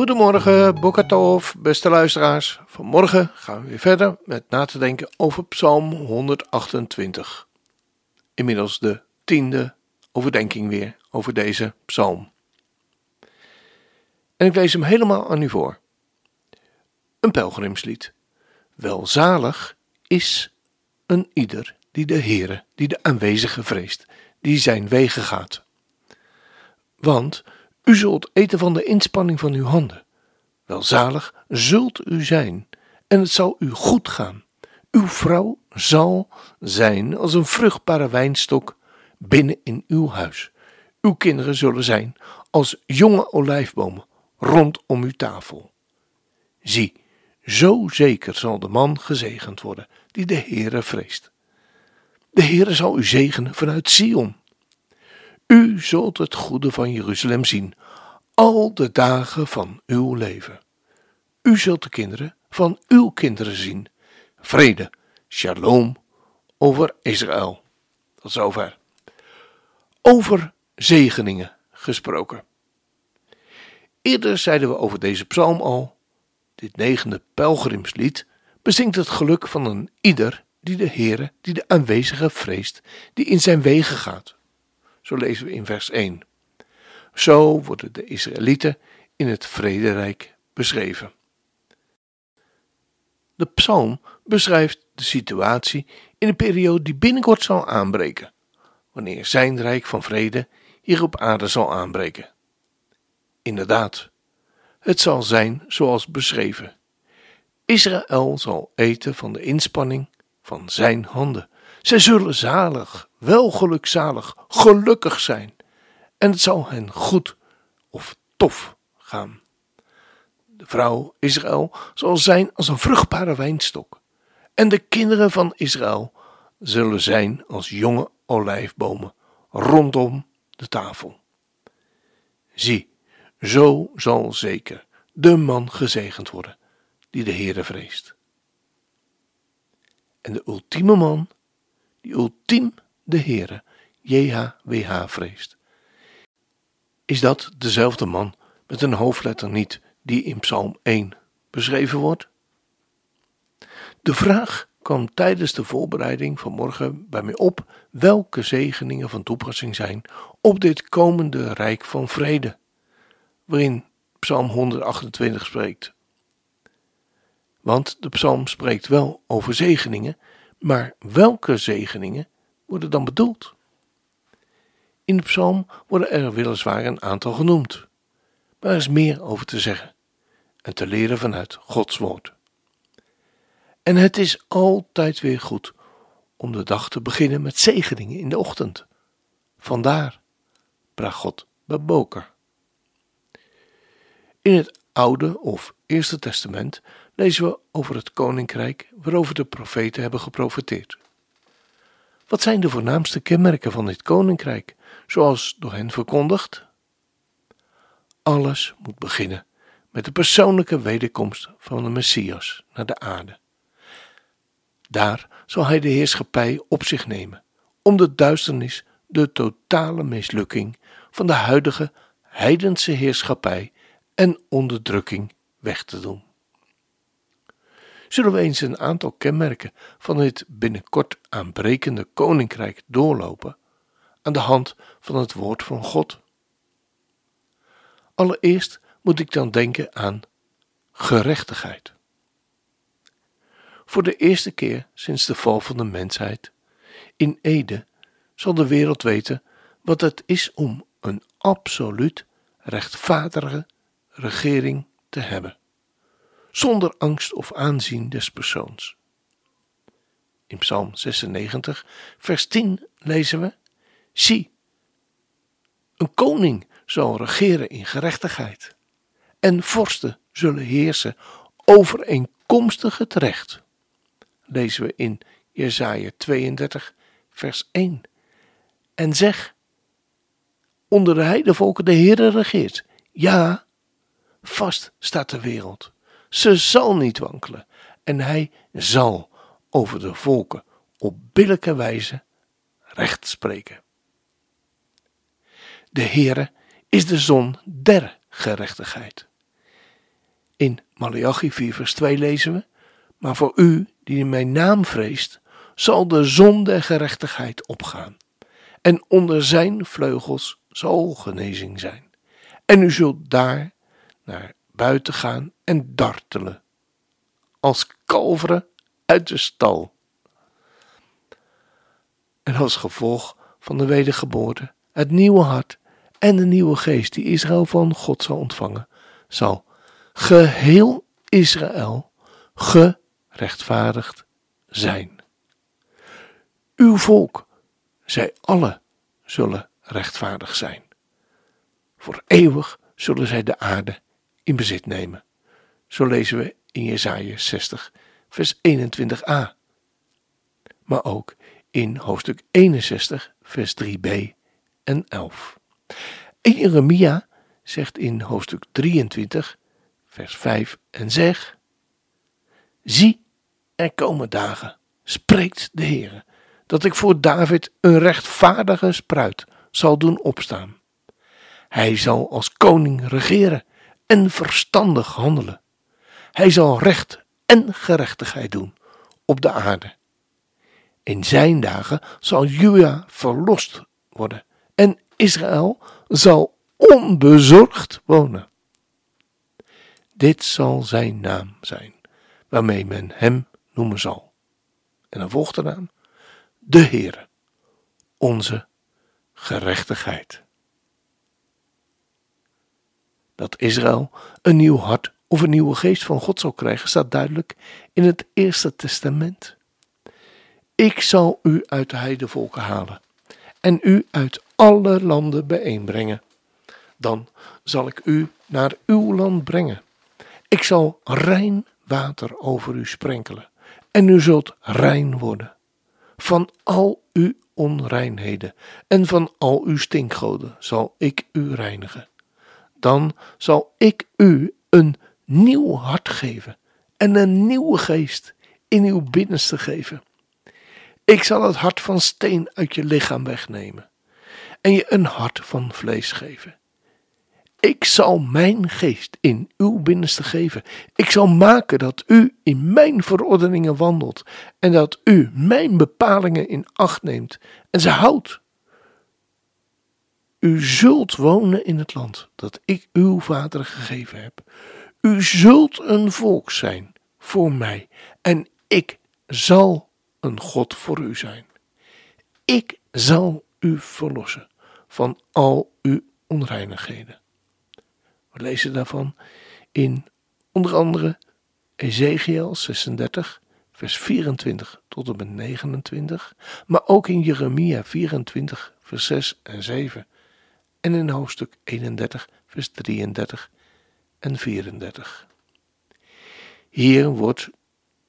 Goedemorgen, Bokatov, beste luisteraars. Vanmorgen gaan we weer verder met na te denken over Psalm 128. Inmiddels de tiende overdenking weer over deze psalm. En ik lees hem helemaal aan u voor. Een pelgrimslied. Welzalig is een ieder die de Heere, die de aanwezige vreest, die zijn wegen gaat. Want u zult eten van de inspanning van uw handen. Welzalig zult u zijn, en het zal u goed gaan. Uw vrouw zal zijn als een vruchtbare wijnstok binnen in uw huis. Uw kinderen zullen zijn als jonge olijfbomen rondom uw tafel. Zie, zo zeker zal de man gezegend worden die de Heere vreest. De Heere zal u zegenen vanuit Sion. U zult het goede van Jeruzalem zien, al de dagen van uw leven. U zult de kinderen van uw kinderen zien. Vrede, shalom over Israël. Tot zover. Over zegeningen gesproken. Eerder zeiden we over deze psalm al, dit negende pelgrimslied bezingt het geluk van een ieder die de Heere, die de aanwezige vreest, die in zijn wegen gaat. Zo lezen we in vers 1. Zo worden de Israëlieten in het vrederijk beschreven. De psalm beschrijft de situatie in een periode die binnenkort zal aanbreken, wanneer zijn rijk van vrede hier op aarde zal aanbreken. Inderdaad, het zal zijn zoals beschreven. Israël zal eten van de inspanning van zijn handen. Zij zullen zalig, welgelukzalig, gelukkig zijn en het zal hen goed of tof gaan. De vrouw Israël zal zijn als een vruchtbare wijnstok, en de kinderen van Israël zullen zijn als jonge olijfbomen rondom de tafel. Zie, zo zal zeker de man gezegend worden die de Heere vreest. En de ultieme man, die ultiem de Heere, JHWH vreest. Is dat dezelfde man met een hoofdletter niet die in Psalm 1 beschreven wordt? De vraag kwam tijdens de voorbereiding van morgen bij mij op welke zegeningen van toepassing zijn op dit komende rijk van vrede, waarin Psalm 128 spreekt. Want de psalm spreekt wel over zegeningen, maar welke zegeningen worden dan bedoeld? In de psalm worden er weliswaar een aantal genoemd, maar er is meer over te zeggen en te leren vanuit Gods woord. En het is altijd weer goed om de dag te beginnen met zegeningen in de ochtend. Vandaar Bragot Baboker. In het Oude of Eerste Testament lezen we over het koninkrijk waarover de profeten hebben geprofeteerd. Wat zijn de voornaamste kenmerken van dit koninkrijk, zoals door hen verkondigd? Alles moet beginnen met de persoonlijke wederkomst van de Messias naar de aarde. Daar zal hij de heerschappij op zich nemen, om de duisternis, de totale mislukking van de huidige heidense heerschappij en onderdrukking weg te doen. Zullen we eens een aantal kenmerken van het binnenkort aanbrekende koninkrijk doorlopen aan de hand van het woord van God? Allereerst moet ik dan denken aan gerechtigheid. Voor de eerste keer sinds de val van de mensheid in Ede zal de wereld weten wat het is om een absoluut rechtvaardige regering te hebben, zonder angst of aanzien des persoons. In Psalm 96, vers 10 lezen we: Zie, een koning zal regeren in gerechtigheid, en vorsten zullen heersen overeenkomstig het recht. Lezen we in Jesaja 32, vers 1. En zeg, onder de heidevolken de Heere regeert. Ja, vast staat de wereld. Ze zal niet wankelen en hij zal over de volken op billijke wijze recht spreken. De Heere is de zon der gerechtigheid. In Malachi 4 vers 2 lezen we, maar voor u die in mijn naam vreest, zal de zon der gerechtigheid opgaan. En onder zijn vleugels zal genezing zijn. En u zult daar naar buiten gaan en dartelen, als kalveren uit de stal. En als gevolg van de wedergeboorte, het nieuwe hart en de nieuwe geest die Israël van God zal ontvangen, zal geheel Israël gerechtvaardigd zijn. Uw volk, zij alle, zullen rechtvaardig zijn. Voor eeuwig zullen zij de aarde in bezit nemen. Zo lezen we in Jesaja 60, vers 21a. Maar ook in hoofdstuk 61, vers 3b en 11. En Jeremia zegt in hoofdstuk 23, vers 5 en zeg: Zie, er komen dagen, spreekt de Heer, dat ik voor David een rechtvaardige spruit zal doen opstaan. Hij zal als koning regeren en verstandig handelen. Hij zal recht en gerechtigheid doen op de aarde. In zijn dagen zal Juda verlost worden en Israël zal onbezorgd wonen. Dit zal zijn naam zijn, waarmee men hem noemen zal. En dan volgt de naam, de Heere, onze gerechtigheid. Dat Israël een nieuw hart of een nieuwe geest van God zal krijgen, staat duidelijk in het Eerste Testament. Ik zal u uit de heidevolken halen en u uit alle landen bijeenbrengen. Dan zal ik u naar uw land brengen. Ik zal rein water over u sprenkelen en u zult rein worden. Van al uw onreinheden en van al uw stinkgoden zal ik u reinigen. Dan zal ik u een nieuw hart geven en een nieuwe geest in uw binnenste geven. Ik zal het hart van steen uit je lichaam wegnemen en je een hart van vlees geven. Ik zal mijn geest in uw binnenste geven. Ik zal maken dat u in mijn verordeningen wandelt en dat u mijn bepalingen in acht neemt en ze houdt. U zult wonen in het land dat ik uw vader gegeven heb. U zult een volk zijn voor mij en ik zal een God voor u zijn. Ik zal u verlossen van al uw onreinigheden. We lezen daarvan in onder andere Ezekiel 36, vers 24 tot en met 29, maar ook in Jeremia 24, vers 6 en 7 en in hoofdstuk 31, vers 33 en 34. Hier wordt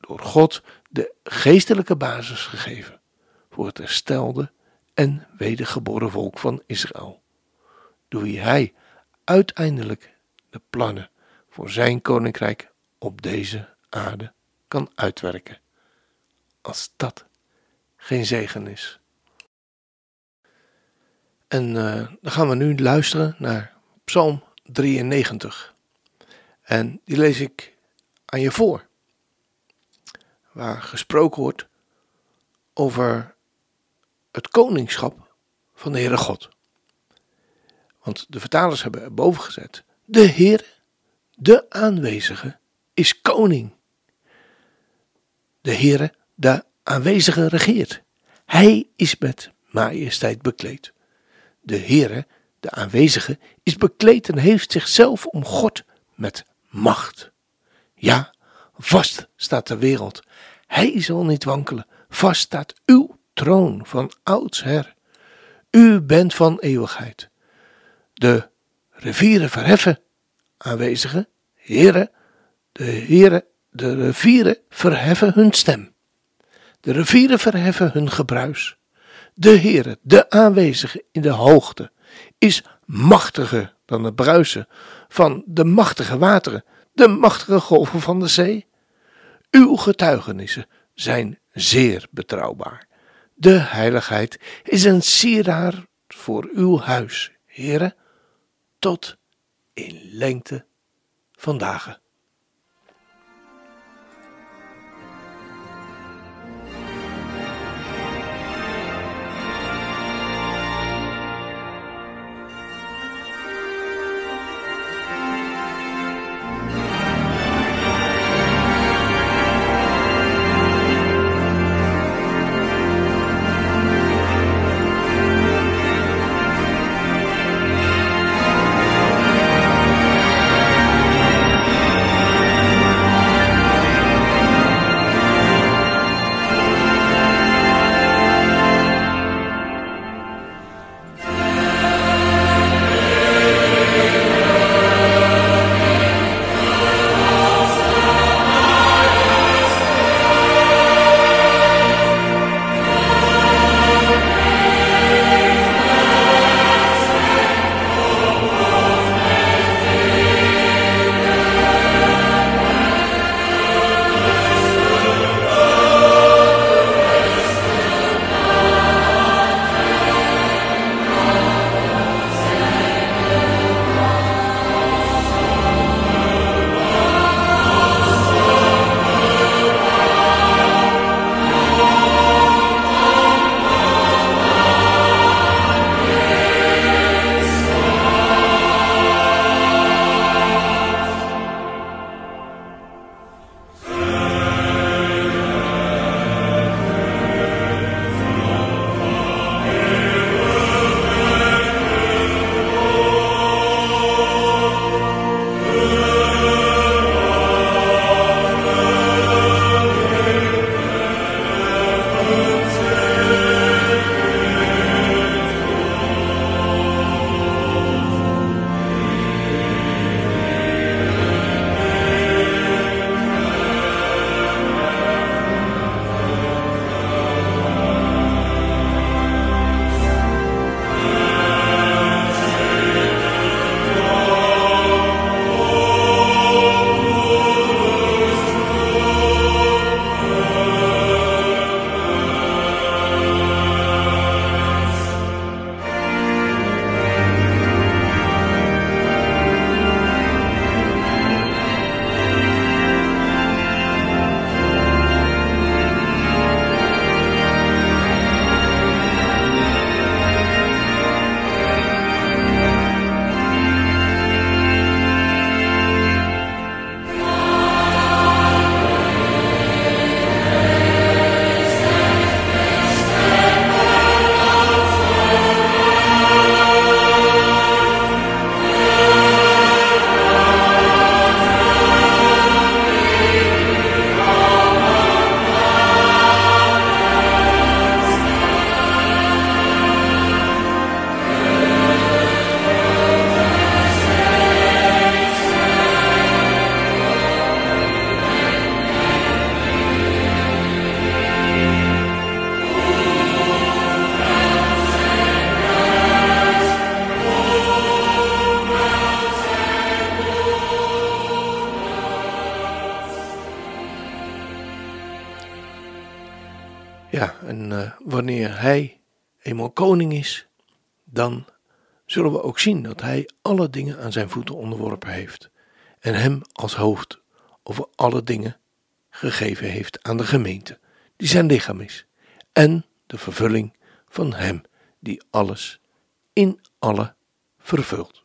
door God de geestelijke basis gegeven voor het herstelde en wedergeboren volk van Israël, door wie hij uiteindelijk de plannen voor zijn koninkrijk op deze aarde kan uitwerken. Als dat geen zegen is. En uh, dan gaan we nu luisteren naar Psalm 93. En die lees ik aan je voor. Waar gesproken wordt over het koningschap van de Heere God. Want de vertalers hebben er boven gezet: De Heer, de aanwezige, is koning. De Heere, de aanwezige, regeert. Hij is met majesteit bekleed. De Heere, de aanwezige, is bekleed en heeft zichzelf om God met macht. Ja, vast staat de wereld. Hij zal niet wankelen. Vast staat uw troon van oudsher. U bent van eeuwigheid. De rivieren verheffen, aanwezige, heren, de heren, de rivieren verheffen hun stem. De rivieren verheffen hun gebruis. De Heere, de aanwezige in de hoogte, is machtiger dan het bruisen van de machtige wateren, de machtige golven van de zee. Uw getuigenissen zijn zeer betrouwbaar. De heiligheid is een sieraad voor uw huis, Heere, tot in lengte van dagen. Wanneer hij eenmaal koning is, dan zullen we ook zien dat hij alle dingen aan zijn voeten onderworpen heeft en hem als hoofd over alle dingen gegeven heeft aan de gemeente, die zijn lichaam is, en de vervulling van hem die alles in alle vervult.